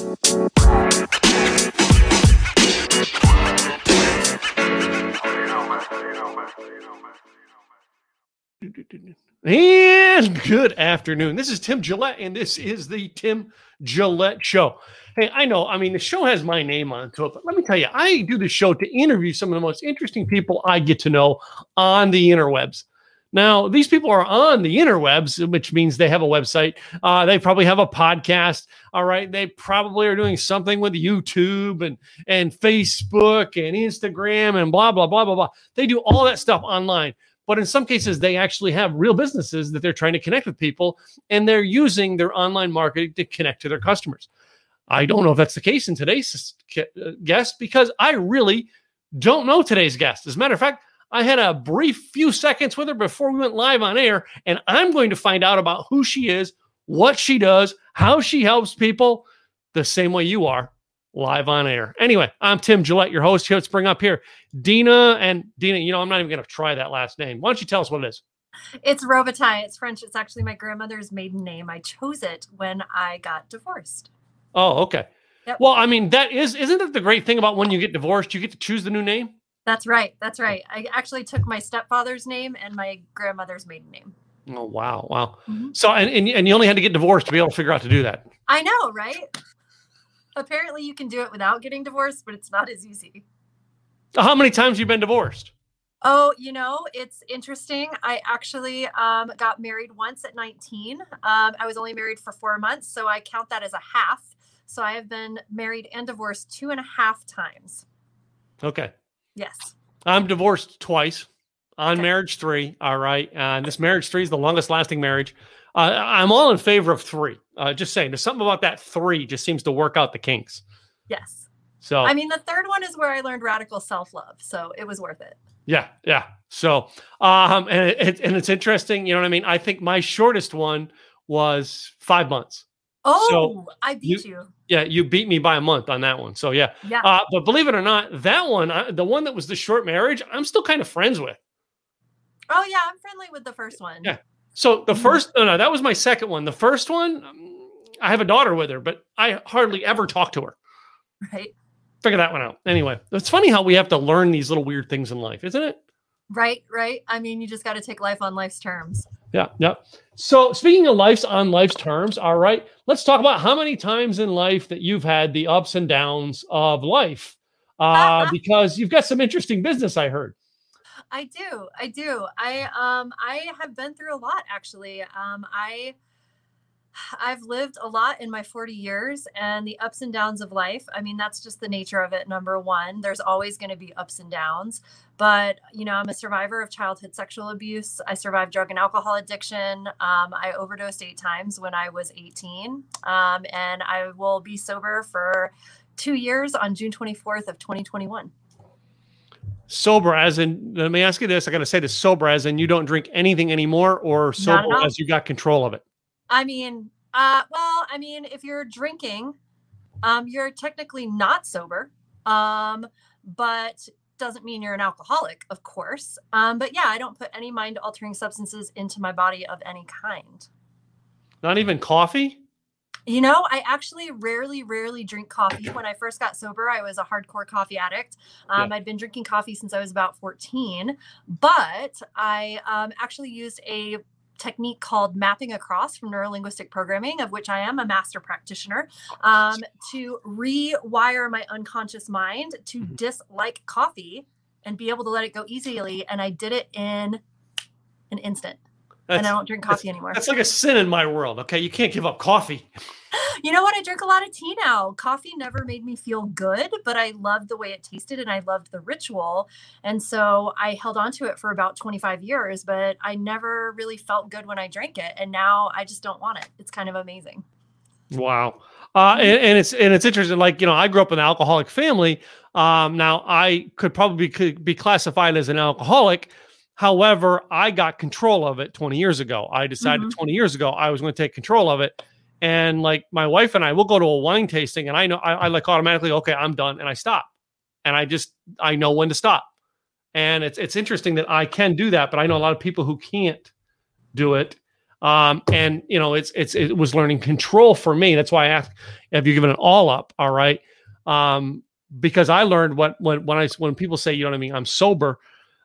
And good afternoon. This is Tim Gillette, and this is the Tim Gillette Show. Hey, I know, I mean, the show has my name on it, but let me tell you, I do the show to interview some of the most interesting people I get to know on the interwebs. Now, these people are on the interwebs, which means they have a website. Uh, they probably have a podcast. All right. They probably are doing something with YouTube and, and Facebook and Instagram and blah, blah, blah, blah, blah. They do all that stuff online. But in some cases, they actually have real businesses that they're trying to connect with people and they're using their online marketing to connect to their customers. I don't know if that's the case in today's uh, guest because I really don't know today's guest. As a matter of fact, I had a brief few seconds with her before we went live on air, and I'm going to find out about who she is, what she does, how she helps people the same way you are live on air. Anyway, I'm Tim Gillette, your host. Let's bring up here Dina and Dina. You know, I'm not even going to try that last name. Why don't you tell us what it is? It's Robitaille. It's French. It's actually my grandmother's maiden name. I chose it when I got divorced. Oh, okay. Yep. Well, I mean, that is isn't that the great thing about when you get divorced, you get to choose the new name? That's right. That's right. I actually took my stepfather's name and my grandmother's maiden name. Oh wow, wow. Mm-hmm. So and, and and you only had to get divorced to be able to figure out to do that. I know, right? Apparently you can do it without getting divorced, but it's not as easy. How many times you been divorced? Oh, you know, it's interesting. I actually um, got married once at 19. Um, I was only married for four months, so I count that as a half. So I have been married and divorced two and a half times. Okay. Yes. I'm divorced twice on okay. marriage three. All right. And this marriage three is the longest lasting marriage. Uh, I'm all in favor of three. Uh, just saying, there's something about that three just seems to work out the kinks. Yes. So, I mean, the third one is where I learned radical self love. So it was worth it. Yeah. Yeah. So, um, and, it, and it's interesting. You know what I mean? I think my shortest one was five months. Oh, so I beat you, you, Yeah, you beat me by a month on that one. So yeah, yeah. Uh, but believe it or not, that one, I, the one that was the short marriage, I'm still kind of friends with. Oh yeah, I'm friendly with the first one. Yeah. So the mm-hmm. first, no, no, that was my second one. The first one, um, I have a daughter with her, but I hardly ever talk to her. Right. Figure that one out. Anyway, it's funny how we have to learn these little weird things in life, isn't it? Right, right. I mean, you just got to take life on life's terms. Yeah, yeah. So speaking of life's on life's terms, all right, let's talk about how many times in life that you've had the ups and downs of life. Uh, because you've got some interesting business, I heard. I do. I do. I um I have been through a lot actually. Um I I've lived a lot in my 40 years and the ups and downs of life. I mean, that's just the nature of it. Number one, there's always going to be ups and downs. But, you know, I'm a survivor of childhood sexual abuse. I survived drug and alcohol addiction. Um, I overdosed eight times when I was 18. Um, and I will be sober for two years on June 24th of 2021 sober as in let me ask you this i gotta say this sober as in you don't drink anything anymore or sober as you got control of it I mean, uh, well, I mean, if you're drinking, um, you're technically not sober, um, but doesn't mean you're an alcoholic, of course. Um, but yeah, I don't put any mind altering substances into my body of any kind. Not even coffee? You know, I actually rarely, rarely drink coffee. When I first got sober, I was a hardcore coffee addict. Um, yeah. I'd been drinking coffee since I was about 14, but I um, actually used a technique called mapping across from neurolinguistic programming, of which I am a master practitioner, um, to rewire my unconscious mind to mm-hmm. dislike coffee and be able to let it go easily. And I did it in an instant. That's, and I don't drink coffee anymore. That's like a sin in my world. Okay. You can't give up coffee. you know what? I drink a lot of tea now. Coffee never made me feel good, but I loved the way it tasted and I loved the ritual. And so I held on to it for about 25 years, but I never really felt good when I drank it. And now I just don't want it. It's kind of amazing. Wow. Uh, mm-hmm. and, and, it's and it's interesting. Like you know, I grew up in an alcoholic family. Um, now I could probably could be classified as an alcoholic. However, I got control of it 20 years ago. I decided mm-hmm. 20 years ago I was going to take control of it and like my wife and I will go to a wine tasting and I know I, I, like automatically, okay, I'm done and I stop. And I just I know when to stop. And it's it's interesting that I can do that, but I know a lot of people who can't do it. Um, and you know, it's it's it was learning control for me. That's why I asked, have you given it all up? All right. Um, because I learned what when when I when people say, you know what I mean, I'm sober,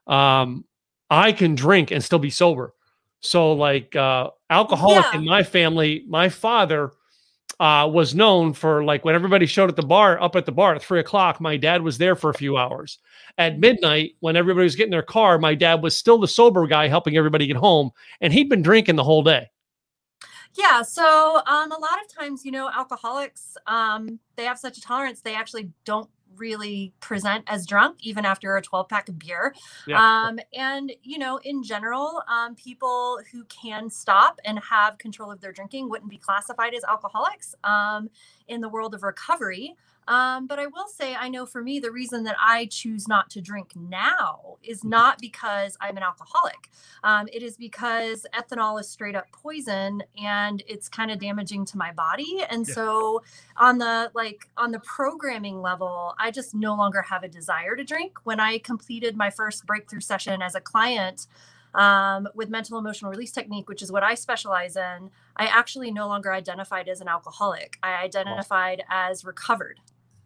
um, I can drink and still be sober. So like uh alcoholic Yeah. in my family, my father uh was known for like when everybody showed at the bar up at the bar at three o'clock, my dad was there for a few hours. At midnight, when everybody was getting their car, my dad was still the sober guy helping everybody get home, and he'd been drinking the whole day. Yeah, so um, a lot of times, you know, alcoholics, um, they have such a tolerance, they actually don't really present as drunk even after a 12 pack of beer. Um, and, you know, in general, um, people who can stop and have control of their drinking wouldn't be classified as alcoholics um, in the world of recovery. Um, but I will say, I know for me, the reason that I choose not to drink now is not because I'm an alcoholic. Um, it is because ethanol is straight up poison and it's kind of damaging to my body. And Yeah. so, on the like on the programming level, I just no longer have a desire to drink. When I completed my first breakthrough session as a client, um, with mental emotional release technique, which is what I specialize in, I actually no longer identified as an alcoholic. I identified as recovered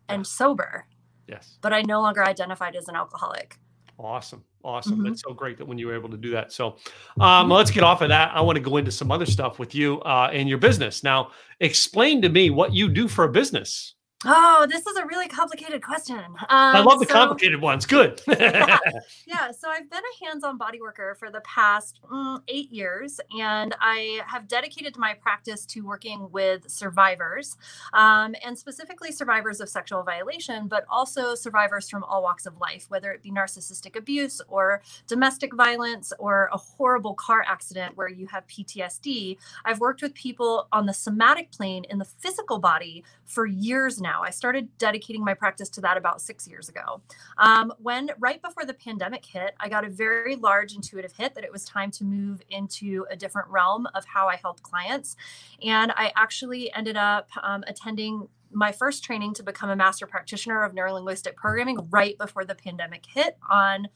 and sober, Yes. but I no longer identified as an alcoholic. Awesome. Awesome. Mhm. It's so great that when you were able to do that. So um, let's get off of that. I want to go into some other stuff with you uh, in your business. Now, explain to me what you do for a business. Oh, this is a really complicated question. Um, I love the so- complicated ones. Good. Yeah, so I've been a hands on body worker for the past mm, eight years, and I have dedicated my practice to working with survivors, um, and specifically survivors of sexual violation, but also survivors from all walks of life, whether it be narcissistic abuse or domestic violence or a horrible car accident where you have PTSD. I've worked with people on the somatic plane in the physical body for years now. I started dedicating my practice to that about six years ago. Um, when right before the pandemic hit, I got a very large intuitive hit that it was time to move into a different realm of how I help clients. And I actually ended up um, attending my first training to become a master practitioner of neurolinguistic programming right before the pandemic hit on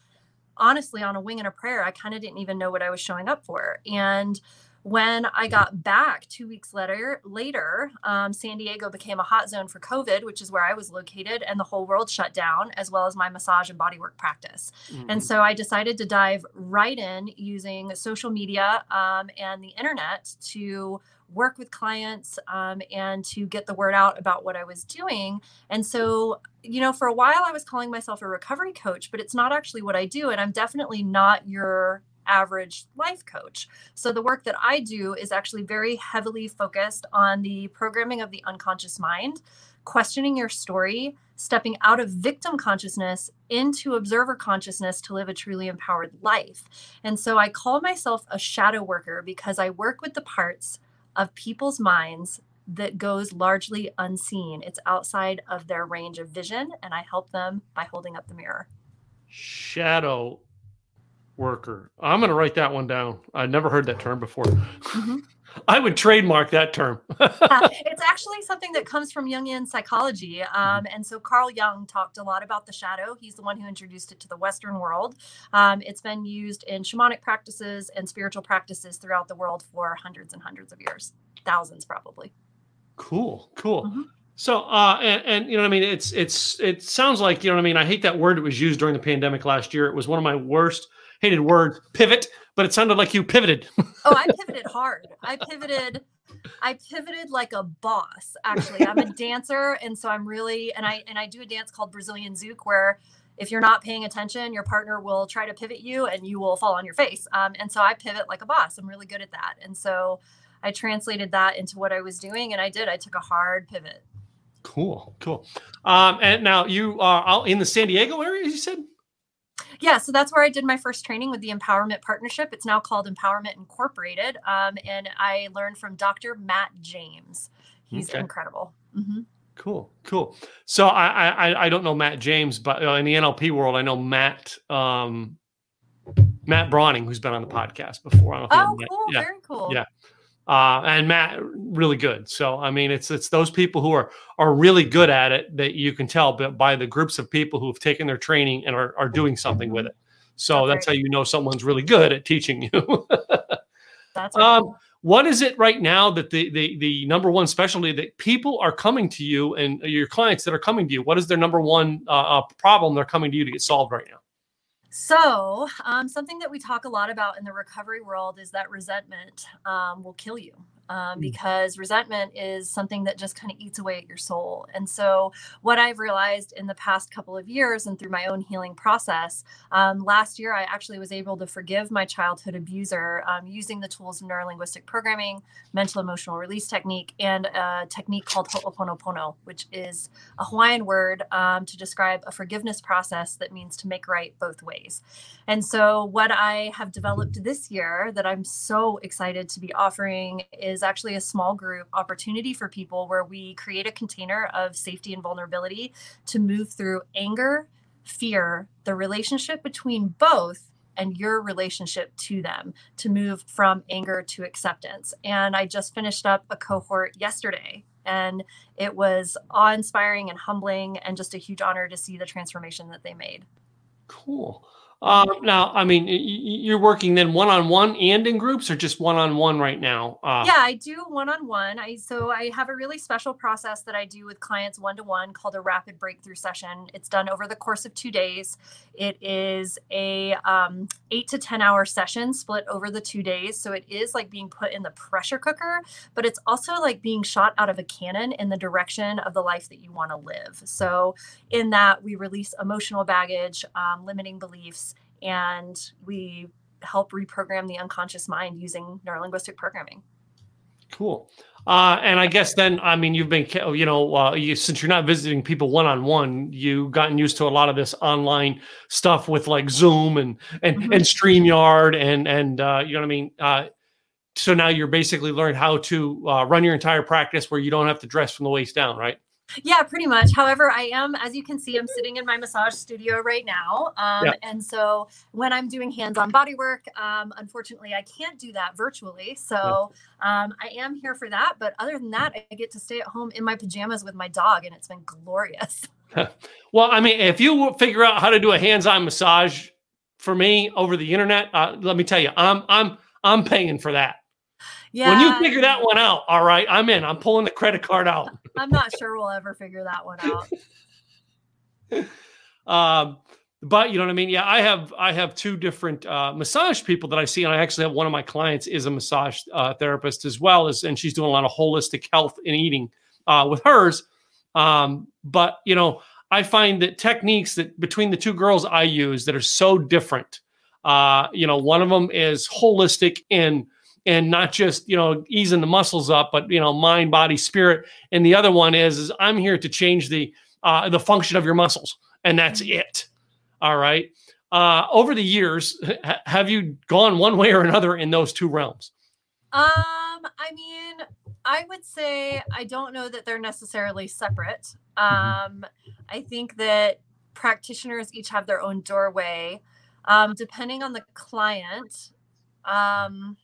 honestly on a wing and a prayer i kind of didn't even know what i was showing up for and when I got back two weeks later, later, um, San Diego became a hot zone for COVID, which is where I was located, and the whole world shut down, as well as my massage and bodywork practice. And Mhm. so I decided to dive right in using social media um, and the internet to work with clients um, and to get the word out about what I was doing. And so, you know, for a while I was calling myself a recovery coach, but it's not actually what I do. And I'm definitely not your average life coach. So the work that I do is actually very heavily focused on the programming of the unconscious mind, questioning your story, stepping out of victim consciousness into observer consciousness to live a truly empowered life. And so I call myself a shadow worker because I work with the parts of people's minds that goes largely unseen. It's outside of their range of vision and I help them by holding up the mirror. Shadow worker. I'm going to write that one down. I've never heard that term before. Mhm. I would trademark that term. Uh, it's actually something that comes from Jungian psychology. Um, and so Carl Jung talked a lot about the shadow. He's the one who introduced it to the Western world. Um, it's been used in shamanic practices and spiritual practices throughout the world for hundreds and hundreds of years, thousands probably. Cool, cool. Mhm. So, uh, and, and you know what I mean? It's, it's, it sounds like, you know what I mean? I hate that word that was used during the pandemic last year. It was one of my worst hated words, pivot, but it sounded like you pivoted. Oh, I pivoted hard. I pivoted. I pivoted like a boss. Actually, I'm a dancer, and so I'm really and I and I do a dance called Brazilian Zouk, where if you're not paying attention, your partner will try to pivot you, and you will fall on your face. Um, and so I pivot like a boss. I'm really good at that, and so I translated that into what I was doing, and I did. I took a hard pivot. Cool, cool. Um, and now you are out in the San Diego area, you said? Yeah, so that's where I did my first training with the Empowerment Partnership. It's now called Empowerment Incorporated, um, and I learned from Dr. Matt James. He's Okay. incredible. Mhm. Cool, cool. So I, I, I- I don't know Matt James, but uh, in the NLP world, I know Matt, um, Matt Brawning, who's been on the podcast before. I don't know if you know Oh, Matt. cool. Yeah. Very cool. Yeah. Uh, and Matt really good. So I mean, it's it's those people who are are really good at it that you can tell by, by the groups of people who have taken their training and are, are doing something with it. So That's that's how you know someone's really good at teaching you. That's Um, what is it right now that the, the the number one specialty that people are coming to you and your clients that are coming to you? What is their number one uh, uh, problem they're coming to you to get solved right now? So, um, something that we talk a lot about in the recovery world is that resentment um, will kill you um, mm. because resentment is something that just kind of eats away at your soul. And so, what I've realized in the past couple of years and through my own healing process, um, last year I actually was able to forgive my childhood abuser um, using the tools of neurolinguistic programming, mental emotional release technique, and a technique called Ho'oponopono, which is a Hawaiian word um, to describe a forgiveness process that means to make right both ways. And so, what I have developed this year that I'm so excited to be offering is is actually a small group opportunity for people where we create a container of safety and vulnerability to move through anger, fear, the relationship between both and your relationship to them to move from anger to acceptance. And I just finished up a cohort yesterday and it was awe inspiring and humbling and just a huge honor to see the transformation that they made. Cool. Uh, now, I mean, you're working then one on one and in groups, or just one on one right now? Uh, yeah, I do one on one. I so I have a really special process that I do with clients one to one called a rapid breakthrough session. It's done over the course of two days. It is a um, eight to ten hour session split over the two days. So it is like being put in the pressure cooker, but it's also like being shot out of a cannon in the direction of the life that you want to live. So in that, we release emotional baggage, um, limiting beliefs and we help reprogram the unconscious mind using neurolinguistic programming. Cool. Uh, and I guess then, I mean, you've been, you know, uh, you, since you're not visiting people one on one, you've gotten used to a lot of this online stuff with like Zoom and and mm-hmm. and Streamyard and and uh, you know what I mean. Uh, so now you're basically learned how to uh, run your entire practice where you don't have to dress from the waist down, right? Yeah, pretty much. However, I am, as you can see, I'm sitting in my massage studio right now. Um, yeah. And so when I'm doing hands on body work, um, unfortunately, I can't do that virtually. So um, I am here for that. But other than that, I get to stay at home in my pajamas with my dog, and it's been glorious. well, I mean, if you figure out how to do a hands on massage for me over the internet, uh, let me tell you, I'm, I'm, I'm paying for that. Yeah. When you figure that one out, all right, I'm in. I'm pulling the credit card out. I'm not sure we'll ever figure that one out. um, but you know what I mean? Yeah, I have I have two different uh, massage people that I see, and I actually have one of my clients is a massage uh, therapist as well as, and she's doing a lot of holistic health and eating uh, with hers. Um, but you know, I find that techniques that between the two girls I use that are so different. Uh, you know, one of them is holistic in and not just you know easing the muscles up but you know mind body spirit. And the other one is is i'm here to change the uh, the function of your muscles and that's mm-hmm. it. All right? Uh, over the years ha- have you gone one way or another in those two realms? Um i mean i would say i don't know that they're necessarily separate. Mm-hmm. um i think that practitioners each have their own doorway. Um depending on the client um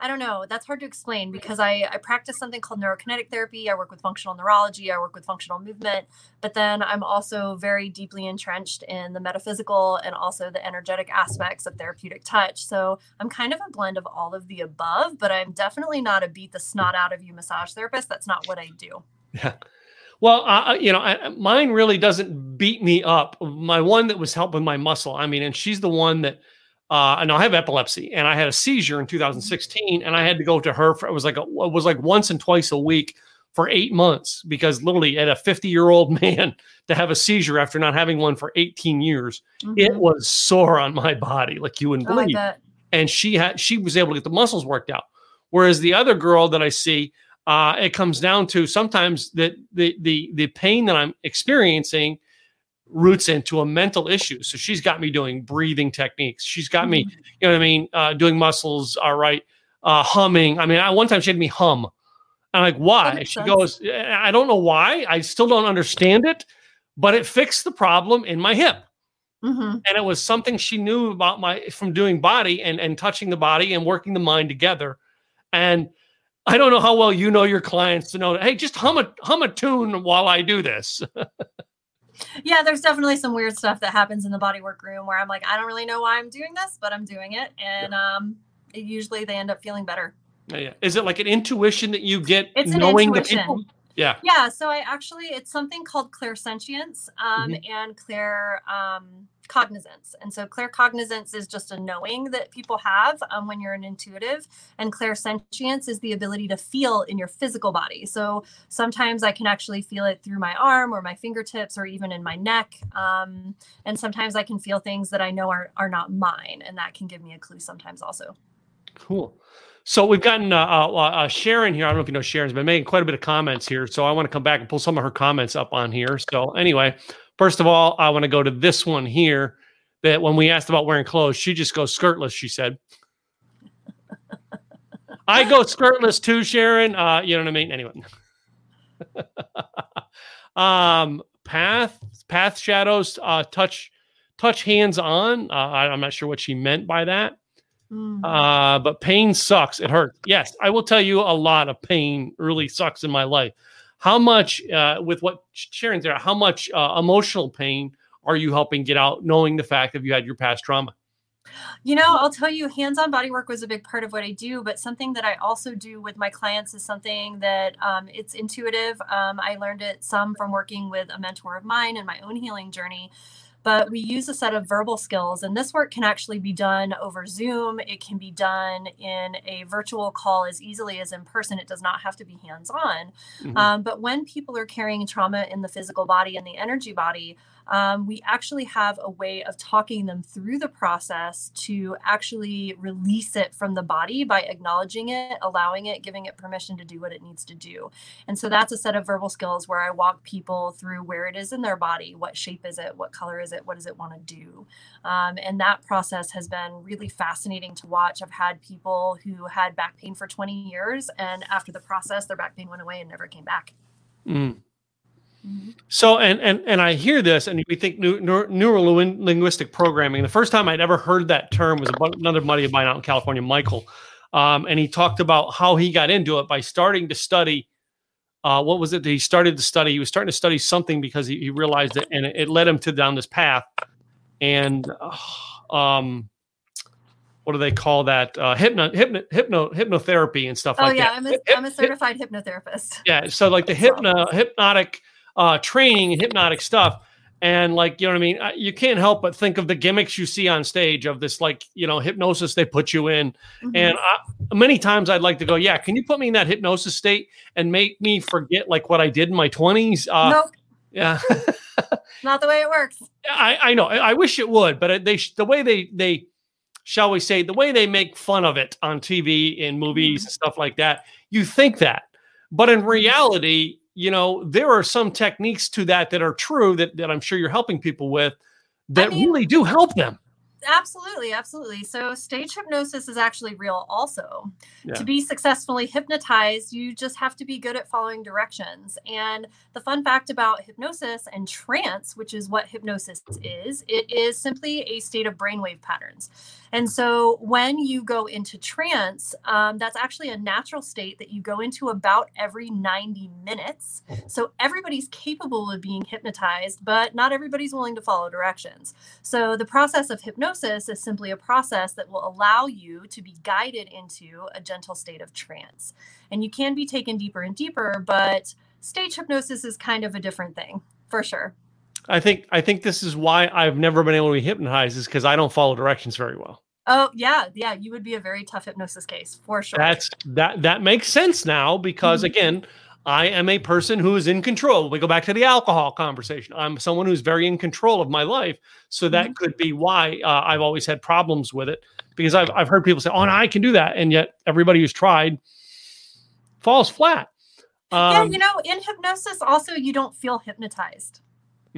I don't know. That's hard to explain because I, I practice something called neurokinetic therapy. I work with functional neurology. I work with functional movement. But then I'm also very deeply entrenched in the metaphysical and also the energetic aspects of therapeutic touch. So I'm kind of a blend of all of the above, but I'm definitely not a beat the snot out of you massage therapist. That's not what I do. Yeah. Well, uh, you know, I, mine really doesn't beat me up. My one that was helping my muscle. I mean, and she's the one that uh, and I have epilepsy, and I had a seizure in 2016, and I had to go to her for it was like a, it was like once and twice a week for eight months because literally at a 50 year old man to have a seizure after not having one for 18 years, mm-hmm. it was sore on my body like you wouldn't oh, believe. and she had she was able to get the muscles worked out, whereas the other girl that I see, uh, it comes down to sometimes that the the the pain that I'm experiencing roots into a mental issue. So she's got me doing breathing techniques. She's got me, mm-hmm. you know what I mean, uh, doing muscles. All right, uh, humming. I mean, I, one time she had me hum. I'm like, why? She sense. goes, I don't know why. I still don't understand it, but it fixed the problem in my hip. Mm-hmm. And it was something she knew about my from doing body and and touching the body and working the mind together. And I don't know how well you know your clients to know. Hey, just hum a hum a tune while I do this. yeah, there's definitely some weird stuff that happens in the bodywork room where I'm like, I don't really know why I'm doing this, but I'm doing it, and um, it, usually they end up feeling better. Yeah. Is it like an intuition that you get It's knowing the people? Yeah. Yeah, so I actually it's something called clairsentience um, Mm-hmm. and clair um, cognizance. And so claircognizance is just a knowing that people have um, when you're an intuitive, and clairsentience is the ability to feel in your physical body. So sometimes I can actually feel it through my arm or my fingertips or even in my neck. Um, and sometimes I can feel things that I know are are not mine, and that can give me a clue sometimes also. Cool. So we've gotten uh, uh, uh, Sharon here. I don't know if you know Sharon's been making quite a bit of comments here. So I want to come back and pull some of her comments up on here. So anyway, first of all, I want to go to this one here. That when we asked about wearing clothes, she just goes skirtless. She said, "I go skirtless too, Sharon." Uh, you know what I mean? Anyway, um, path path shadows uh, touch touch hands on. Uh, I, I'm not sure what she meant by that. Mm. Uh, but pain sucks. It hurts. Yes, I will tell you a lot of pain really sucks in my life. How much, uh, with what Sharon's there, how much uh, emotional pain are you helping get out, knowing the fact that you had your past trauma? You know, I'll tell you, hands on body work was a big part of what I do, but something that I also do with my clients is something that um, it's intuitive. Um, I learned it some from working with a mentor of mine in my own healing journey. But we use a set of verbal skills, and this work can actually be done over Zoom. It can be done in a virtual call as easily as in person. It does not have to be hands on. Mhm. Um, but when people are carrying trauma in the physical body and the energy body, um, we actually have a way of talking them through the process to actually release it from the body by acknowledging it, allowing it, giving it permission to do what it needs to do. And so that's a set of verbal skills where I walk people through where it is in their body, what shape is it, what color is it, what does it want to do. Um, and that process has been really fascinating to watch. I've had people who had back pain for 20 years, and after the process, their back pain went away and never came back. Mm. So, and and and I hear this, and we think neu- neuro linguistic programming. The first time I'd ever heard that term was another buddy of mine out in California, Michael, um, and he talked about how he got into it by starting to study. Uh, what was it that he started to study? He was starting to study something because he, he realized it, and it, it led him to down this path. And uh, um, what do they call that? Uh, hypno, hypno, hypno, hypnotherapy and stuff Oh like yeah, that. I'm a, I'm a certified hypnotherapist. yeah so like the hypno hypnotic uh training and hypnotic stuff. And like you know what i mean? You can't help but think of the gimmicks you see on stage of this like you know hypnosis they put you in. Mhm. and I, many times i'd like to go yeah can you put me in that hypnosis state and make me forget like what i did in my 20s uh nope, yeah. Not the way it works. I, I know. I I wish it would, but they the way they they shall we say the way they make fun of it on TV and movies and stuff like that, you think that, but in reality, you know, there are some techniques to that that are true that that I'm sure you're helping people with that mean- really do help them. Absolutely, absolutely. So stage hypnosis is actually real also. Yeah. To be successfully hypnotized, you just have to be good at following directions. And the fun fact about hypnosis and trance, which is what hypnosis is, it is simply a state of brainwave patterns. And so when you go into trance, um, that's actually a natural state that you go into about every 90 minutes. So everybody's capable of being hypnotized, but not everybody's willing to follow directions. So the process of hypnosis is simply a process that will allow you to be guided into a gentle state of trance. And you can be taken deeper and deeper, but stage hypnosis is kind of a different thing for sure. I think I think this is why I've never been able to be hypnotized is because I don't follow directions very well. Oh, yeah, yeah, you would be a very tough hypnosis case for sure. That's that that makes sense now because Mhm. again, I am a person who is in control. We go back to the alcohol conversation. I'm someone who's very in control of my life, so that Mhm. could be why uh, I've always had problems with it because I've I've heard people say, "Oh, no, I can do that," and yet everybody who's tried falls flat. yeah, Um, you know, in hypnosis, also, you don't feel hypnotized.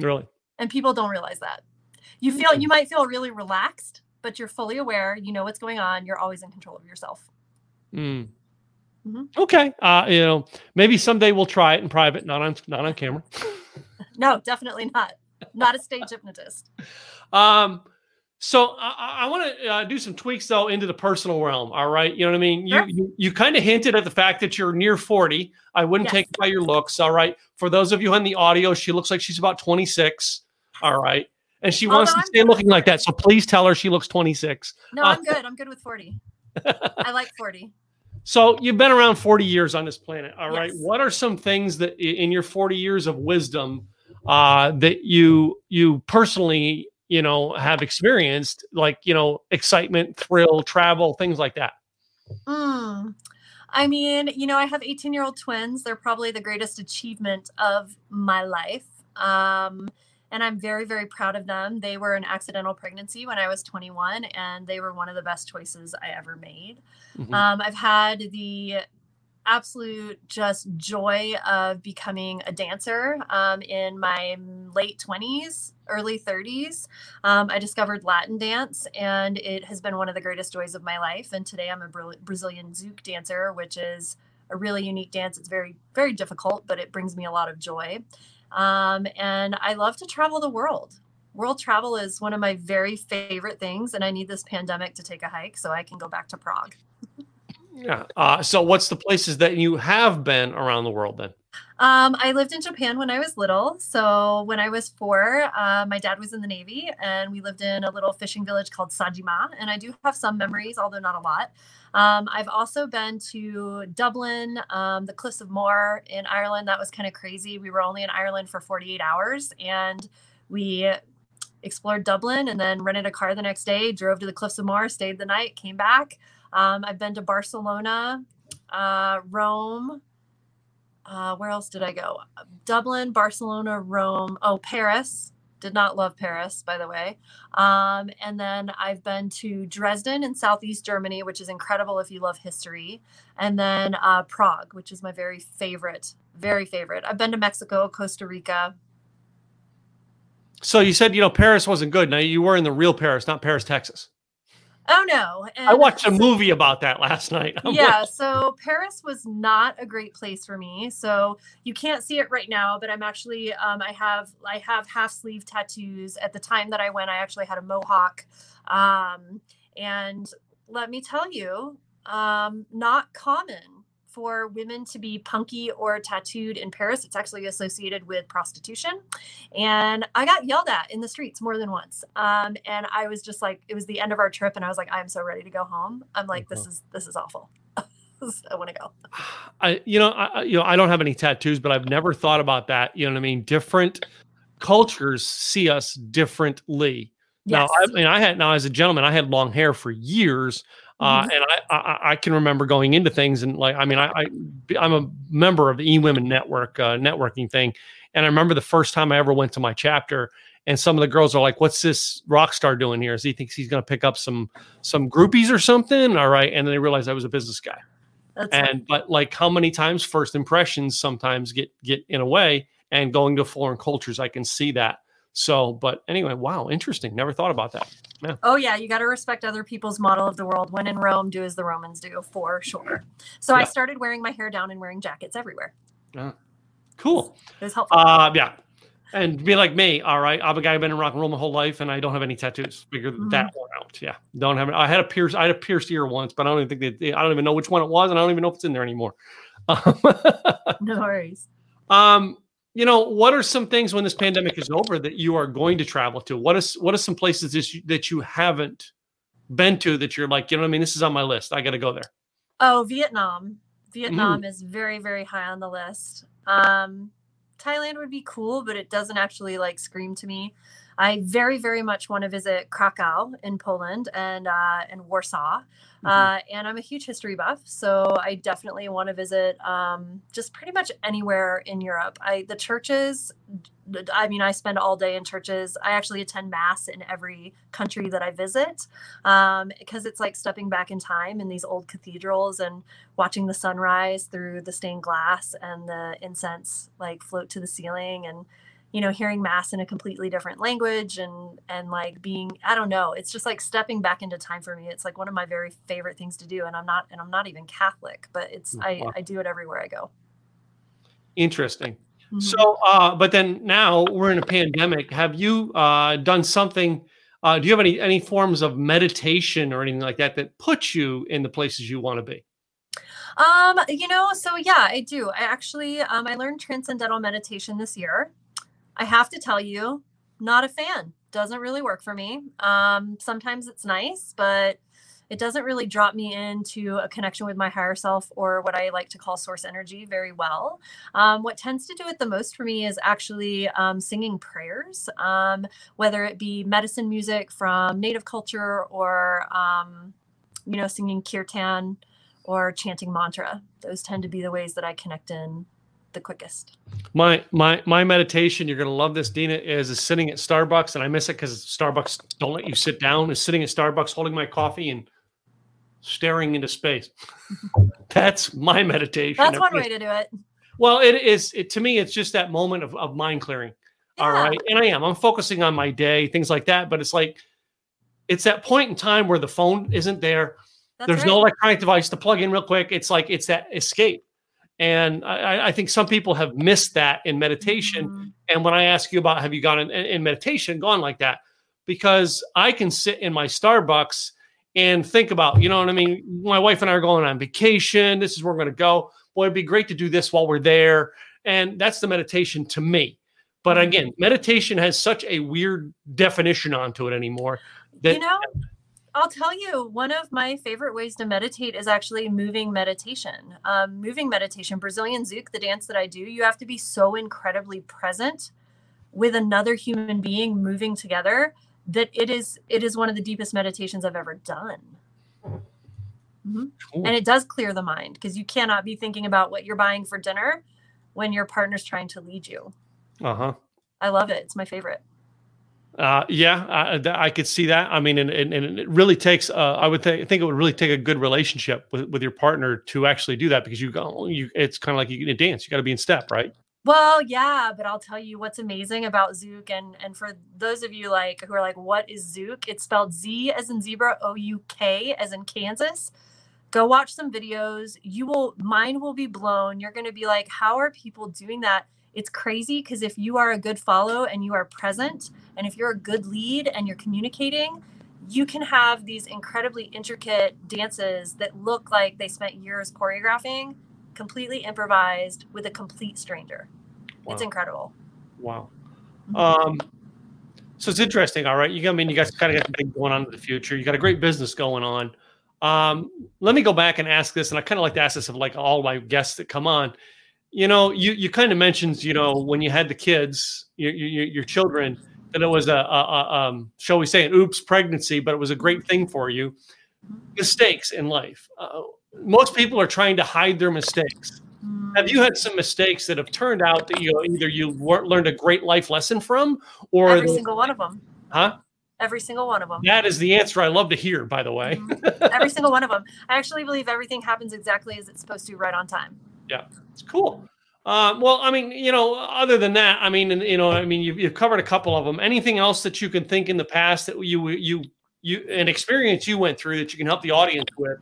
Really. and people don't realize that you feel you might feel really relaxed but you're fully aware you know what's going on you're always in control of yourself Mm. Mhm. Okay, uh, you know, maybe someday we'll try it in private, not on not on camera. no definitely not not a stage hypnotist Um, so I, I want to uh, do some tweaks though into the personal realm. All right, you know what I mean. You Sure. you, you kind of hinted at the fact that you're near forty. I wouldn't Yes. take it by your looks. All right. For those of you on the audio, she looks like she's about twenty six. All right, and she wants to I'm stay good looking like that. So please tell her she looks twenty six. no Uh, i'm good i'm good with 40 i like 40 So you've been around 40 years on this planet. All right. Yes. What are some things that in your 40 years of wisdom uh, that you you personally, you know, have experienced, like, you know, excitement, thrill, travel, things like that? Mm. I mean, you know, I have 18 year old twins. They're probably the greatest achievement of my life. Um, and I'm very, very proud of them. They were an accidental pregnancy when I was 21, and they were one of the best choices I ever made. Mhm. Um, I've had the absolute just joy of becoming a dancer um, in my late 20s, early 30s. Um, I discovered Latin dance, and it has been one of the greatest joys of my life. And today I'm a Brazilian zouk dancer, which is a really unique dance. It's very, very difficult, but it brings me a lot of joy. Um, and I love to travel the world. World travel is one of my very favorite things, and I need this pandemic to take a hike so I can go back to Prague. Yeah. Uh, so what's the places that you have been around the world then? Um, I lived in Japan when I was little. So when I was four, uh, my dad was in the Navy, and we lived in a little fishing village called Sajima. And I do have some memories, although not a lot. Um, I've also been to Dublin, um, the Cliffs of Moher in Ireland. That was kind of crazy. We were only in Ireland for 48 hours, and we explored Dublin and then rented a car the next day, drove to the Cliffs of Moher, stayed the night, came back. Um, I've been to Barcelona, uh, Rome. Uh, where else did I go? Dublin, Barcelona, Rome. Oh, Paris. Did not love Paris, by the way. Um, and then I've been to Dresden in southeast Germany, which is incredible if you love history. And then uh, Prague, which is my very favorite, very favorite. I've been to Mexico, Costa Rica. So you said, you know, Paris wasn't good. Now you were in the real Paris, not Paris, Texas. Oh no! I watched a movie about that last night. I'm yeah like, so paris was not a great place for me so you can't see it right now but i'm actually um, i have i have half sleeve tattoos at the time that i went i actually had a mohawk um, and let me tell you um, not common for women to be punky or tattooed in paris. It's actually associated with prostitution. And i got yelled at in the streets more than once. Um, and i was just like it was the end of our trip and i was like i'm so ready to go home. I'm like this is this is awful. I want to go. I, you know, I, you know, I don't have any tattoos, but I've never thought about that. You know what I mean? Different cultures see us differently. Now, I mean, I had now as a gentleman, I had long hair for years, uh, Mhm. and I, I I can remember going into things and like I mean, I, I I'm a member of the E Women Network uh, networking thing, and I remember the first time I ever went to my chapter, and some of the girls are like, "What's this rock star doing here? Is he thinks he's going to pick up some some groupies or something?" All right, and then they realized I was a business guy That's and but like how many times first impressions sometimes get get in a way and going to foreign cultures i can see that so but anyway wow interesting never thought about that Oh yeah, you got to respect other people's model of the world. When in Rome, do as the Romans do, for sure. So I started wearing my hair down and wearing jackets everywhere. Yeah. cool It was helpful. uh yeah and be like me all right i'm a guy who's been in rock and roll my whole life and i don't have any tattoos figure Mhm. that one out yeah don't have i had a pierce i had a pierced ear once but i don't even think they, i don't even know which one it was and i don't even know if it's in there anymore no worries. Um, you know, what are some things when this pandemic is over that you are going to travel to? What is what are some places that you, that you haven't been to that you're like, you know what I mean? This is on my list. I got to go there. Oh, Vietnam. Mm. Vietnam is very, very high on the list. Um, Thailand would be cool, but it doesn't actually like scream to me. I very, very much want to visit Krakow in Poland and uh, and Warsaw. Mm-hmm. Uh, and I'm a huge history buff, so I definitely want to visit um, just pretty much anywhere in Europe. I the churches. I mean, I spend all day in churches. I actually attend mass in every country that I visit um, because it's like stepping back in time in these old cathedrals and watching the sunrise through the stained glass and the incense like float to the ceiling and you know hearing mass in a completely different language and and like being i don't know it's just like stepping back into time for me it's like one of my very favorite things to do and i'm not and i'm not even catholic but it's i Wow. i do it everywhere i go Interesting. Mhm. So, uh, but then now we're in a pandemic. Have you uh, done something? Uh, do you have any any forms of meditation or anything like that that puts you in the places you want to be? Um, you know, so yeah, I do. I actually um I learned transcendental meditation this year. I have to tell you, not a fan. Doesn't really work for me. Um, sometimes it's nice, but It doesn't really drop me into a connection with my higher self or what I like to call source energy very well. Um, what tends to do it the most for me is actually um, singing prayers, um, whether it be medicine music from native culture or, um, you know, singing kirtan or chanting mantra. Those tend to be the ways that I connect in the quickest. My my my meditation, you're gonna love this, Dina, is, is sitting at Starbucks, and I miss it because Starbucks don't let you sit down. Is sitting at Starbucks holding my coffee and staring into space. That's my meditation. That's one way to do it. Well, it is it to me, it's just that moment of, of mind clearing. Yeah. All right. And I am. I'm focusing on my day, things like that. But it's like it's that point in time where the phone isn't there. That's There's right. no electronic device to plug in real quick. It's like it's that escape. And I, I think some people have missed that in meditation. Mm-hmm. And when I ask you about have you gone in, in meditation, gone like that, because I can sit in my Starbucks and think about, you know what I mean? My wife and I are going on vacation. This is where we're going to go. Boy, it'd be great to do this while we're there. And that's the meditation to me. But mm-hmm. again, meditation has such a weird definition onto it anymore. That, you know, I'll tell you, one of my favorite ways to meditate is actually moving meditation. Um, moving meditation, Brazilian Zouk, the dance that I do, you have to be so incredibly present with another human being moving together that it is it is one of the deepest meditations I've ever done. Mm-hmm. Cool. And it does clear the mind because you cannot be thinking about what you're buying for dinner when your partner's trying to lead you. Uh huh. I love it. It's my favorite. Uh, yeah, I, I, could see that. I mean, and, and, and it really takes. Uh, I would th- think it would really take a good relationship with, with your partner to actually do that because you go, you. It's kind of like you can dance. You got to be in step, right? Well, yeah, but I'll tell you what's amazing about Zouk, and and for those of you like who are like, what is Zouk? It's spelled Z as in zebra, O U K as in Kansas. Go watch some videos. You will, mind will be blown. You're going to be like, how are people doing that? It's crazy because if you are a good follow and you are present, and if you're a good lead and you're communicating, you can have these incredibly intricate dances that look like they spent years choreographing, completely improvised with a complete stranger. Wow. It's incredible. Wow. Mm-hmm. Um, so it's interesting. All right. You got, I mean, you guys kind of got something going on in the future. You got a great business going on. Um, let me go back and ask this, and I kind of like to ask this of like all my guests that come on you know, you you kind of mentioned, you know, when you had the kids, your your, your children, that it was a, a, a um, shall we say, an oops pregnancy, but it was a great thing for you. Mistakes in life. Uh, most people are trying to hide their mistakes. Have you had some mistakes that have turned out that you either you learned a great life lesson from, or every single one of them? Huh? Every single one of them. That is the answer I love to hear, by the way. Mm-hmm. every single one of them. I actually believe everything happens exactly as it's supposed to, right on time. Yeah, it's cool. Uh, well, I mean, you know, other than that, I mean, you know, I mean, you've, you've covered a couple of them. Anything else that you can think in the past that you you you an experience you went through that you can help the audience with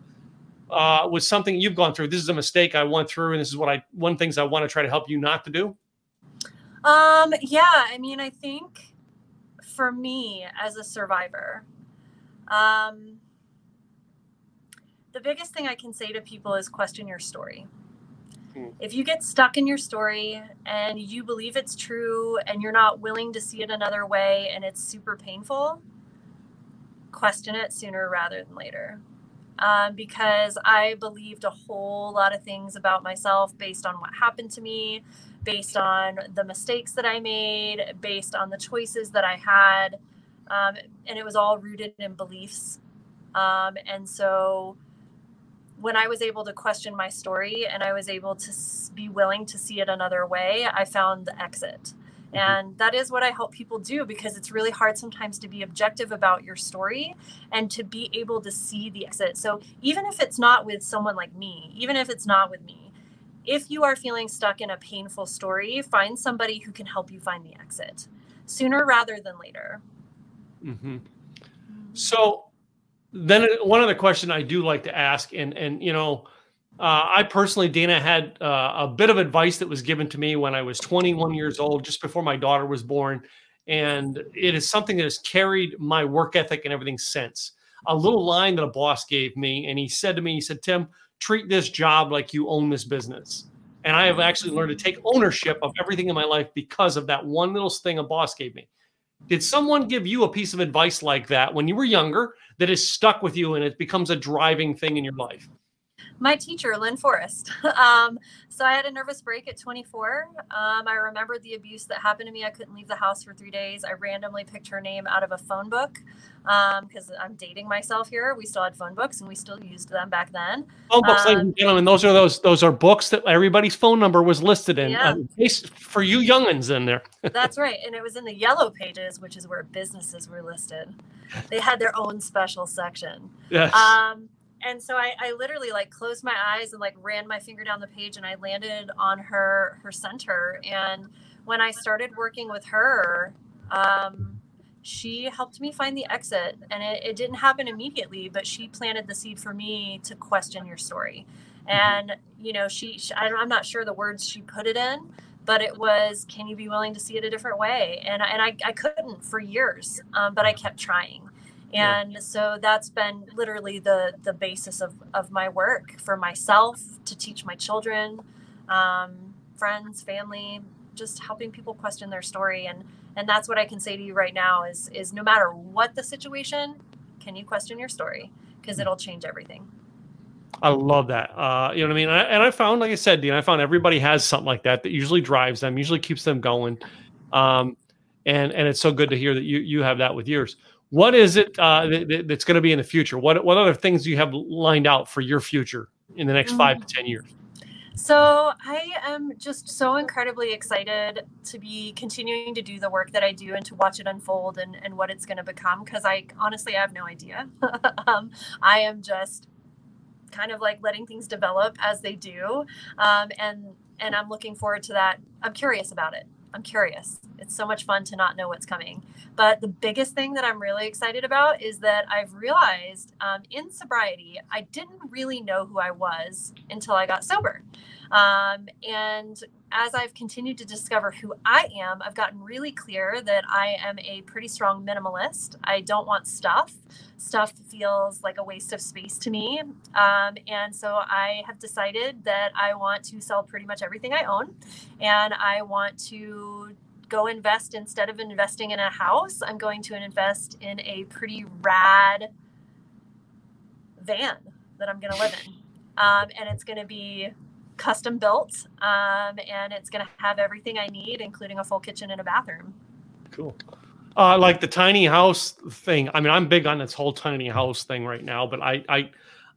uh, was something you've gone through. This is a mistake I went through, and this is what I one things I want to try to help you not to do. Um. Yeah. I mean, I think for me as a survivor, um, the biggest thing I can say to people is question your story. Hmm. If you get stuck in your story and you believe it's true and you're not willing to see it another way and it's super painful, question it sooner rather than later. Um, because I believed a whole lot of things about myself based on what happened to me, based on the mistakes that I made, based on the choices that I had. Um, and it was all rooted in beliefs. Um, and so when I was able to question my story and I was able to be willing to see it another way, I found the exit. Mm-hmm. And that is what I help people do because it's really hard sometimes to be objective about your story and to be able to see the exit. So, even if it's not with someone like me, even if it's not with me, if you are feeling stuck in a painful story, find somebody who can help you find the exit sooner rather than later. Mm-hmm. So, then one other question I do like to ask, and and you know, uh, I personally, Dana, had uh, a bit of advice that was given to me when I was 21 years old, just before my daughter was born, and it is something that has carried my work ethic and everything since. A little line that a boss gave me, and he said to me, he said, "Tim, treat this job like you own this business." And I have actually learned to take ownership of everything in my life because of that one little thing a boss gave me. Did someone give you a piece of advice like that when you were younger that has stuck with you and it becomes a driving thing in your life? My teacher, Lynn Forrest. um, so I had a nervous break at 24. Um, I remembered the abuse that happened to me. I couldn't leave the house for three days. I randomly picked her name out of a phone book because um, I'm dating myself here. We still had phone books and we still used them back then. Phone books, ladies and um, gentlemen, those are those those are books that everybody's phone number was listed in. Yeah. Uh, for you youngins in there. That's right, and it was in the yellow pages, which is where businesses were listed. They had their own special section. Yes. Um, and so I, I literally like closed my eyes and like ran my finger down the page and I landed on her her center. And when I started working with her, um, she helped me find the exit. And it, it didn't happen immediately, but she planted the seed for me to question your story. And you know, she, she I'm not sure the words she put it in, but it was, can you be willing to see it a different way? And and I, I couldn't for years, um, but I kept trying and yeah. so that's been literally the the basis of of my work for myself to teach my children um, friends family just helping people question their story and and that's what i can say to you right now is is no matter what the situation can you question your story because mm. it'll change everything I love that. Uh, you know what I mean? And I, and I, found, like I said, Dean, I found everybody has something like that that usually drives them, usually keeps them going. Um, and and it's so good to hear that you you have that with yours. What is it uh, that, that's going to be in the future? What what other things do you have lined out for your future in the next five to ten years? So I am just so incredibly excited to be continuing to do the work that I do and to watch it unfold and, and what it's going to become because I honestly I have no idea. um, I am just kind of like letting things develop as they do, um, and and I'm looking forward to that. I'm curious about it. I'm curious. It's so much fun to not know what's coming. But the biggest thing that I'm really excited about is that I've realized um, in sobriety, I didn't really know who I was until I got sober. Um, and as I've continued to discover who I am, I've gotten really clear that I am a pretty strong minimalist. I don't want stuff. Stuff feels like a waste of space to me. Um, and so I have decided that I want to sell pretty much everything I own. And I want to go invest instead of investing in a house, I'm going to invest in a pretty rad van that I'm going to live in. Um, and it's going to be custom built, um, and it's going to have everything I need, including a full kitchen and a bathroom. Cool. Uh, like the tiny house thing. I mean, I'm big on this whole tiny house thing right now, but I, I,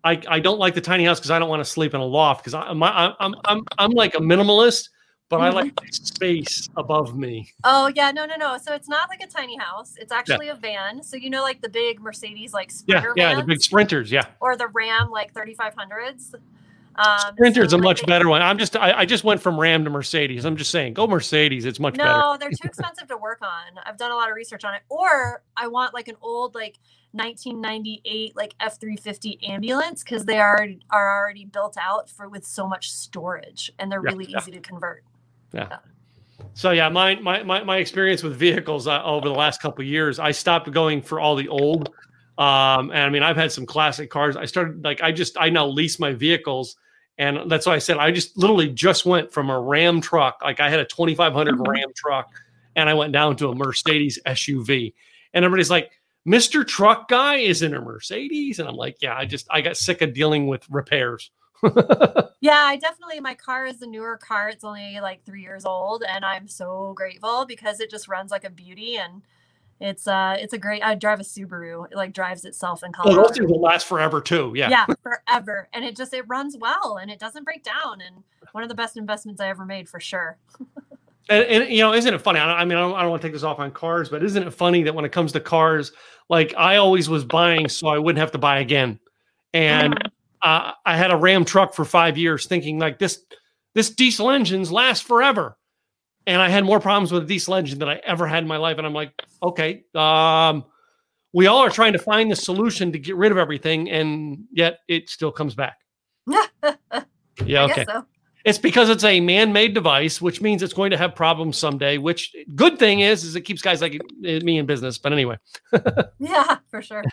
I, I don't like the tiny house because I don't want to sleep in a loft because I'm, I'm, I'm, I'm like a minimalist, but I like space above me. Oh yeah, no, no, no. So it's not like a tiny house. It's actually yeah. a van. So you know, like the big Mercedes, like Sprinter yeah, yeah, vans? the big Sprinters, yeah, or the Ram like 3500s. Um, Sprinter's so a much better one. I'm just I, I, just went from Ram to Mercedes. I'm just saying, go Mercedes. It's much no, better. No, they're too expensive to work on. I've done a lot of research on it. Or I want like an old like 1998 like F350 ambulance because they are are already built out for with so much storage and they're yeah, really yeah. easy to convert. Yeah. yeah. So yeah, my my my, my experience with vehicles uh, over the last couple years, I stopped going for all the old um, and I mean, I've had some classic cars. I started like I just I now lease my vehicles, and that's why I said I just literally just went from a Ram truck, like I had a 2500 mm-hmm. Ram truck, and I went down to a Mercedes SUV, and everybody's like, "Mr. Truck Guy is in a Mercedes," and I'm like, "Yeah, I just I got sick of dealing with repairs." yeah, I definitely my car is a newer car. It's only like three years old, and I'm so grateful because it just runs like a beauty and it's uh it's a great I drive a Subaru. It like drives itself in Colorado. Those things will last forever too. Yeah. Yeah, forever. And it just it runs well and it doesn't break down. And one of the best investments I ever made for sure. and, and, you know, isn't it funny? I, I mean, I don't, I don't want to take this off on cars, but isn't it funny that when it comes to cars, like I always was buying so I wouldn't have to buy again. And uh, I had a Ram truck for five years, thinking like this this diesel engines last forever and I had more problems with a diesel engine than I ever had in my life. And I'm like, okay, um, we all are trying to find the solution to get rid of everything, and yet it still comes back. yeah, okay. So. It's because it's a man-made device, which means it's going to have problems someday. Which good thing is, is it keeps guys like me in business. But anyway, yeah, for sure.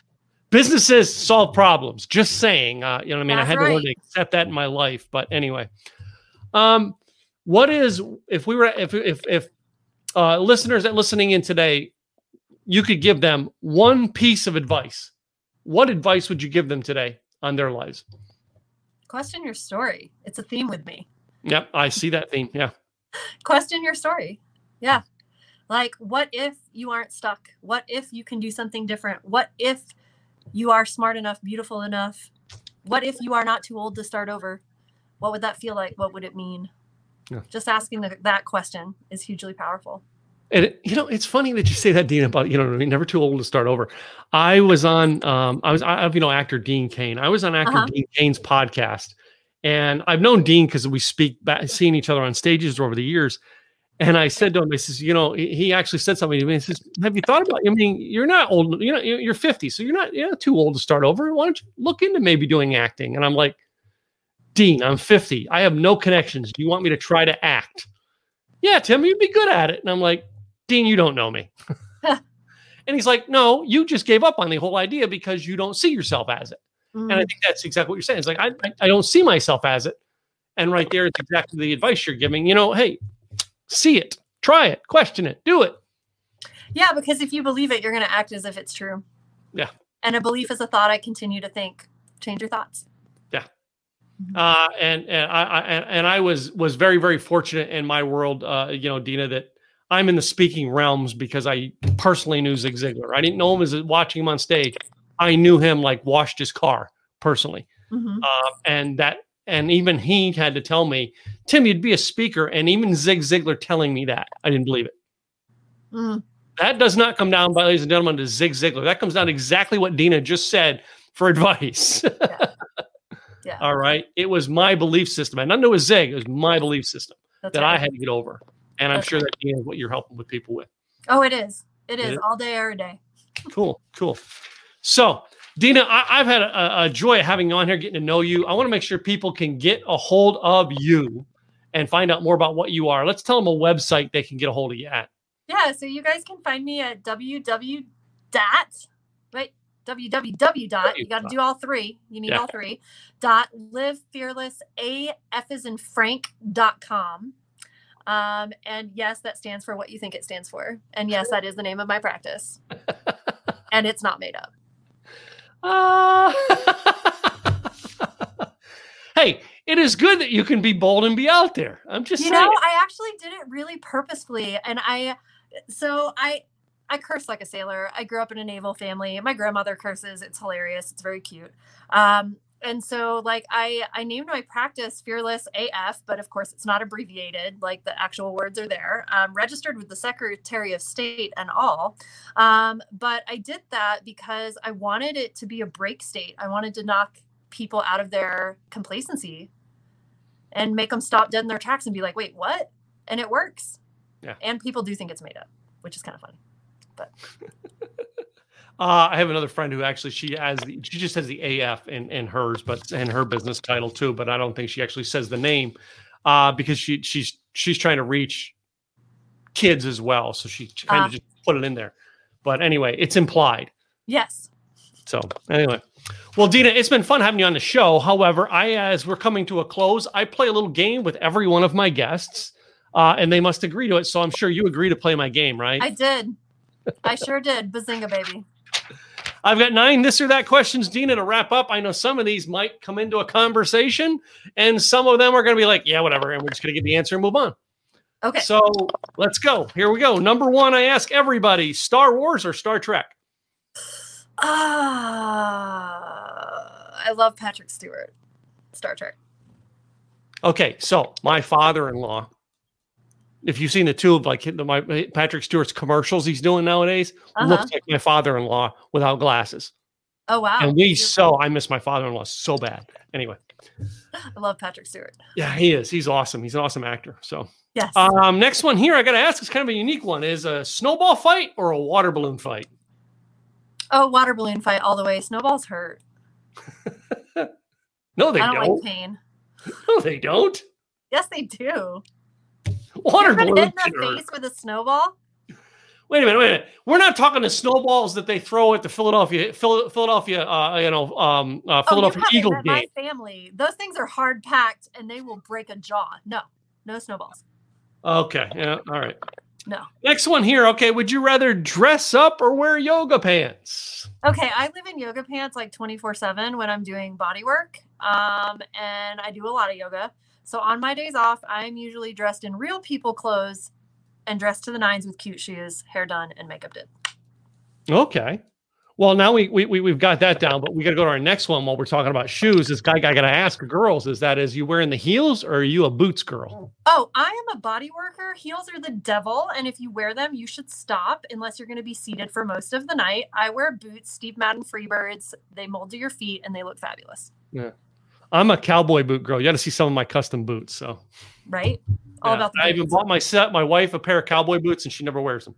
Businesses solve problems. Just saying, uh, you know, what I mean, That's I had right. to learn to accept that in my life. But anyway, um, what is if we were if if if uh, listeners that listening in today you could give them one piece of advice, what advice would you give them today on their lives? Question your story. It's a theme with me. Yep, I see that theme. Yeah. Question your story. Yeah. Like, what if you aren't stuck? What if you can do something different? What if you are smart enough, beautiful enough? What if you are not too old to start over? What would that feel like? What would it mean? Yeah. Just asking the, that question is hugely powerful. And it, you know, it's funny that you say that, Dean, about you know, I mean, never too old to start over. I was on, um, I was, I, have you know, actor Dean Cain. I was on actor Uh-huh. Dean Cain's podcast, and I've known Dean because we speak, back, seeing each other on stages over the years. And I said to him, I says, you know, he actually said something to me. He says, "Have you thought about? I mean, you're not old. You know, you're you're 50, so you're not, you're not too old to start over. Why don't you look into maybe doing acting?" And I'm like, Dean, I'm 50. I have no connections. Do you want me to try to act? Yeah, Tim, you'd be good at it. And I'm like, Dean, you don't know me. and he's like, No, you just gave up on the whole idea because you don't see yourself as it. And I Mm, think that's exactly what you're saying. It's like, I, I, I don't see myself as it. And right there is exactly the advice you're giving. You know, hey, see it, try it, question it, do it. yeah, because if you believe it, you're going to act as if it's true. Yeah. And a belief is a thought I continue to think. Change your thoughts. Uh, and and I, I and- I was was very very fortunate in my world, uh, you know, Dina, that I'm in the speaking realms because I personally knew Zig Ziglar. I didn't know him as watching him on stage. I knew him like washed his car personally. Mhm. uh, and that and even he had to tell me tim you'd be a speaker and even zig ziglar telling me that i didn't believe it Mm, that does not come down by ladies and gentlemen to zig ziglar that comes down to exactly what dina just said for advice yeah. All right it was my belief system and nothing to do with zig it was my belief system That's that right. i had to get over and i'm sure that dina what you're helping with people with Oh, it is. It It is is? all day, every day. Cool, cool. So, Dina, I, I've had a, a joy of having you on here, getting to know you. I want to make sure people can get a hold of you and find out more about what you are. Let's tell them a website they can get a hold of you at. Yeah, so you guys can find me at www dot right www dot you got to do all three. You need Yeah. all three. Dot live fearless a f is in frank dot com. Um and yes that stands for what you think it stands for. And yes that is the name of my practice. And it's not made up. Uh, hey, it is good that you can be bold and be out there. I'm just you saying. know i actually did it really purposefully. And i so i i curse like a sailor. I grew up in a naval family. My grandmother curses. It's hilarious. It's very cute. Um and so like i i named my practice fearless af but of course it's not abbreviated. Like the actual words are there. Um, registered with the secretary of state and all. Um, but i did that because i wanted it to be a break state. I wanted to knock people out of their complacency and make them stop dead in their tracks and be like, wait, what? And it works. Yeah. And people do think it's made up, which is kind of funny. Uh, I have another friend who actually she has the, she just has the AF in, in hers, but in her business title too. But I don't think she actually says the name uh, because she she's she's trying to reach kids as well. So she kind of just put it in there. But anyway, it's implied. Yes. So anyway, well, Dina, it's been fun having you on the show. However, I as we're coming to a close, I play a little game with every one of my guests, uh, and they must agree to it. So I'm sure you agree to play my game, right? I did. I sure did. Bazinga, baby. I've got nine this or that questions, Dina, to wrap up. I know some of these might come into a conversation, and some of them are going to be like, yeah, whatever. And we're just going to get the answer and move on. Okay. So let's go. Here we go. Number one, I ask everybody Star Wars or Star Trek? Ah, I love Patrick Stewart. Star Trek. Okay. So my father in law, if you've seen the two of like the- my Patrick Stewart's commercials he's doing nowadays, Uh-huh. looks like my father in law without glasses. Oh wow. And we so I miss my father in law so bad. Anyway, I love Patrick Stewart. yeah, he is. He's awesome. He's an awesome actor. So. Yes. Um, next one here, I got to ask, It's kind of a unique one: is a snowball fight or a water balloon fight? oh, water balloon fight all the way. Snowballs hurt. No, they I don't. don't like pain. No, they don't. Yes, they do. Water balloons. hit in the face with a snowball. Wait a minute, wait a minute. We're not talking the snowballs that they throw at the Philadelphia, Philadelphia, uh, you know, um, uh, Philadelphia oh, you Eagles game. my family. Those things are hard packed and they will break a jaw. No, no snowballs. Okay, yeah, all right. No. Next one here. Okay. Would you rather dress up or wear yoga pants? Okay, I live in yoga pants like 24 7 when I'm doing body work. Um, and I do a lot of yoga. So on my days off, I'm usually dressed in real people clothes and dressed to the nines with cute shoes, hair done, and makeup did. Okay. Well, now we, we, we, have got that down, but we got to go to our next one while we're talking about shoes. This guy, I got to ask girls is that, is you wearing the heels or are you a boots girl? Oh, I am a body worker. Heels are the devil. And if you wear them, you should stop unless you're going to be seated for most of the night. I wear boots, Steve Madden Freebirds. They mold to your feet and they look fabulous. Yeah. I'm a cowboy boot girl. You got to see some of my custom boots. So, right. All yeah. about I even bought my set, my wife a pair of cowboy boots and she never wears them.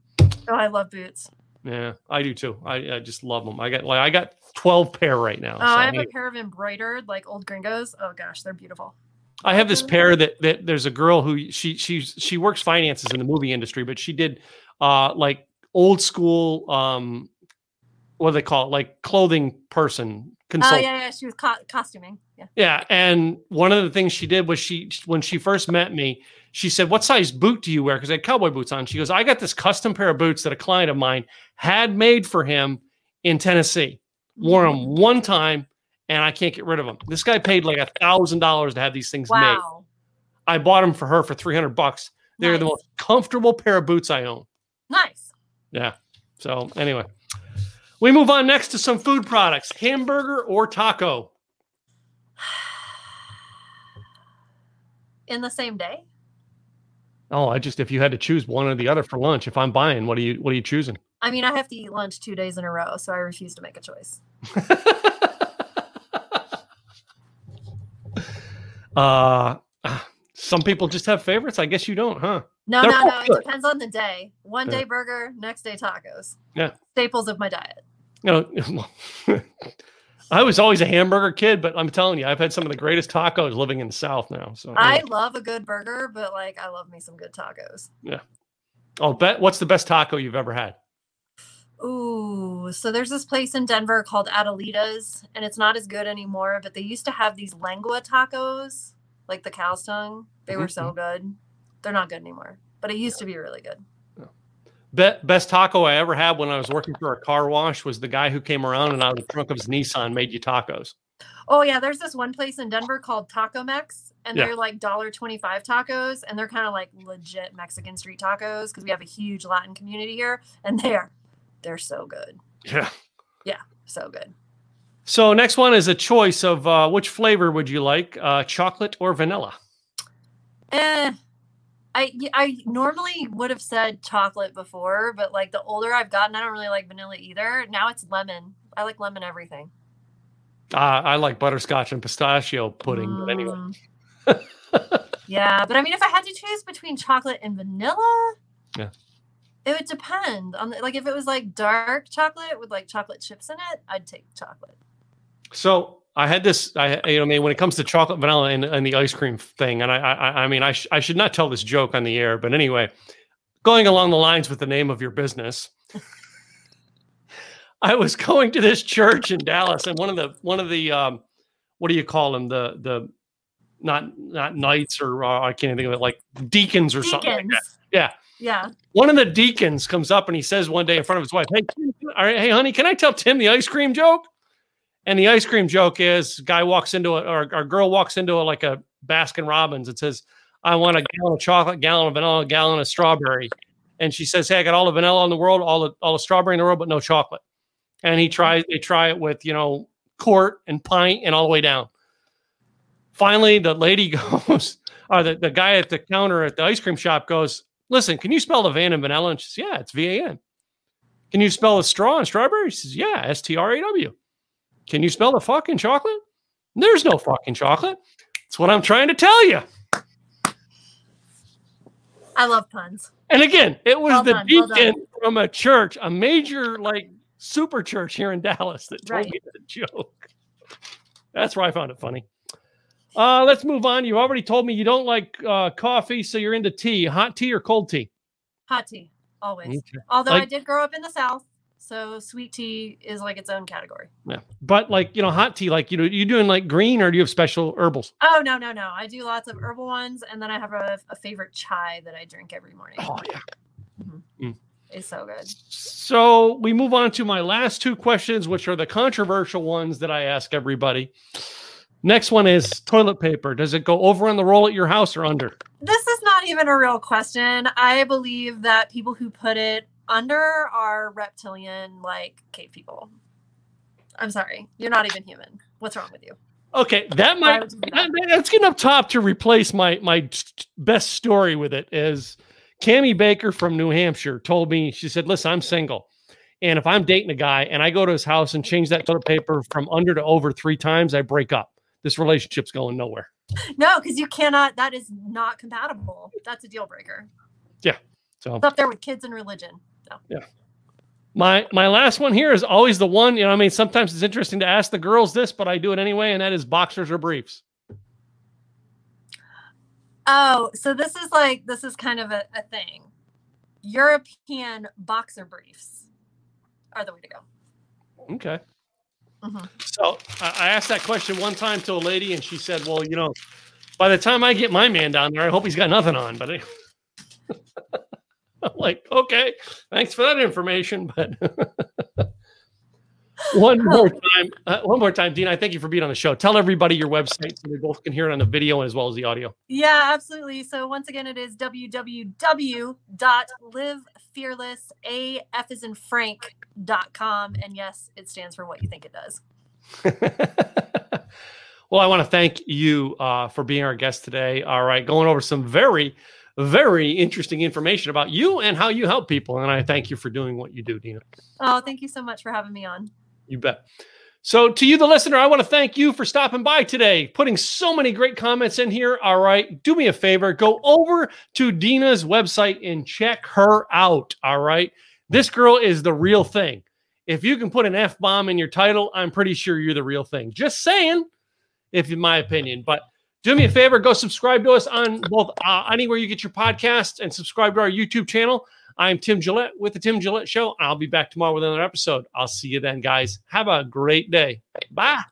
Oh, I love boots. Yeah, I do too. I, I just love them. I got like I got twelve pair right now. Oh, so I have I a pair of embroidered like old gringos. Oh gosh, they're beautiful. I have this pair that that there's a girl who she she's she works finances in the movie industry, but she did uh like old school um what do they call it like clothing person Oh yeah, yeah, she was co- costuming. Yeah. Yeah, and one of the things she did was she when she first met me, she said, What size boot do you wear? Because I had cowboy boots on. She goes, I got this custom pair of boots that a client of mine had made for him in Tennessee. Wore them mm. one time and I can't get rid of them. This guy paid like a thousand dollars to have these things wow. made. I bought them for her for 300 bucks. They're nice. the most comfortable pair of boots I own. Nice. Yeah. So, anyway, we move on next to some food products hamburger or taco. In the same day? Oh, I just if you had to choose one or the other for lunch, if I'm buying, what are you what are you choosing? I mean, I have to eat lunch two days in a row, so I refuse to make a choice. uh some people just have favorites. I guess you don't, huh? No, They're no, no. Good. It depends on the day. One day burger, next day tacos. Yeah. Staples of my diet. You know, I was always a hamburger kid, but I'm telling you, I've had some of the greatest tacos living in the South now. So I yeah. love a good burger, but like I love me some good tacos. Yeah. Oh, bet what's the best taco you've ever had? Ooh, so there's this place in Denver called Adelita's, and it's not as good anymore, but they used to have these lengua tacos, like the cow's tongue. They mm-hmm. were so mm-hmm. good. They're not good anymore, but it used to be really good. Be- best taco I ever had when I was working for a car wash was the guy who came around and out of the trunk of his Nissan made you tacos. Oh yeah, there's this one place in Denver called Taco Mex, and yeah. they're like dollar twenty five tacos, and they're kind of like legit Mexican street tacos because we have a huge Latin community here, and they're they're so good. Yeah. Yeah, so good. So next one is a choice of uh, which flavor would you like, uh, chocolate or vanilla? Eh, I I normally would have said chocolate before, but like the older I've gotten, I don't really like vanilla either. Now it's lemon. I like lemon everything. Uh, I like butterscotch and pistachio pudding, mm. but anyway. Mm. yeah, but I mean, if I had to choose between chocolate and vanilla, yeah, it would depend on the, like if it was like dark chocolate with like chocolate chips in it, I'd take chocolate. So I had this. I, you know, I mean, when it comes to chocolate, vanilla, and, and the ice cream thing, and I, I, I mean, I, sh- I should not tell this joke on the air, but anyway, going along the lines with the name of your business, I was going to this church in Dallas, and one of the one of the um, what do you call them? The the not not knights or uh, I can't even think of it, like deacons or deacons. something. Like that. Yeah. Yeah. One of the deacons comes up and he says one day in front of his wife, "Hey, hey, honey, can I tell Tim the ice cream joke?" And the ice cream joke is guy walks into it, or, or girl walks into a, like a Baskin Robbins and says, I want a gallon of chocolate, gallon of vanilla, gallon of strawberry. And she says, Hey, I got all the vanilla in the world, all the all the strawberry in the world, but no chocolate. And he tries, they try it with, you know, quart and pint and all the way down. Finally, the lady goes, or the, the guy at the counter at the ice cream shop goes, Listen, can you spell the van and vanilla? And she says, Yeah, it's V A N. Can you spell the straw and strawberry? She says, Yeah, S T R A W. Can you smell the fucking chocolate? There's no fucking chocolate. That's what I'm trying to tell you. I love puns. And again, it was well the done, deacon well from a church, a major like super church here in Dallas that told right. me that joke. That's where I found it funny. Uh, let's move on. You already told me you don't like uh, coffee, so you're into tea. Hot tea or cold tea? Hot tea, always. Okay. Although like, I did grow up in the South, so sweet tea is like its own category. Yeah. But like, you know, hot tea, like, you know, you doing like green or do you have special herbals? Oh, no, no, no. I do lots of herbal ones. And then I have a, a favorite chai that I drink every morning. Oh, yeah. Mm-hmm. Mm. It's so good. So we move on to my last two questions, which are the controversial ones that I ask everybody. Next one is toilet paper. Does it go over on the roll at your house or under? This is not even a real question. I believe that people who put it under are reptilian, like cave people. I'm sorry. You're not even human. What's wrong with you? Okay, that might that, that's getting up top to replace my my best story with it is Cami Baker from New Hampshire told me she said, "Listen, I'm single, and if I'm dating a guy and I go to his house and change that toilet paper from under to over three times, I break up. This relationship's going nowhere." No, because you cannot. That is not compatible. That's a deal breaker. Yeah. So it's up there with kids and religion. So. Yeah. My my last one here is always the one, you know, I mean, sometimes it's interesting to ask the girls this, but I do it anyway, and that is boxers or briefs. Oh, so this is like this is kind of a, a thing. European boxer briefs are the way to go. Okay. Mm-hmm. So I asked that question one time to a lady, and she said, "Well, you know, by the time I get my man down there, I hope he's got nothing on." But I'm like, okay, thanks for that information. But one more time, uh, one more time, Dean. I thank you for being on the show. Tell everybody your website so they both can hear it on the video as well as the audio. Yeah, absolutely. So once again, it is www.livefearlessaf is in frank.com. And yes, it stands for what you think it does. well, I want to thank you uh, for being our guest today. All right, going over some very very interesting information about you and how you help people. And I thank you for doing what you do, Dina. Oh, thank you so much for having me on. You bet. So, to you, the listener, I want to thank you for stopping by today, putting so many great comments in here. All right. Do me a favor go over to Dina's website and check her out. All right. This girl is the real thing. If you can put an F bomb in your title, I'm pretty sure you're the real thing. Just saying, if in my opinion. But do me a favor, go subscribe to us on both uh, anywhere you get your podcasts and subscribe to our YouTube channel. I'm Tim Gillette with the Tim Gillette Show. I'll be back tomorrow with another episode. I'll see you then, guys. Have a great day. Bye.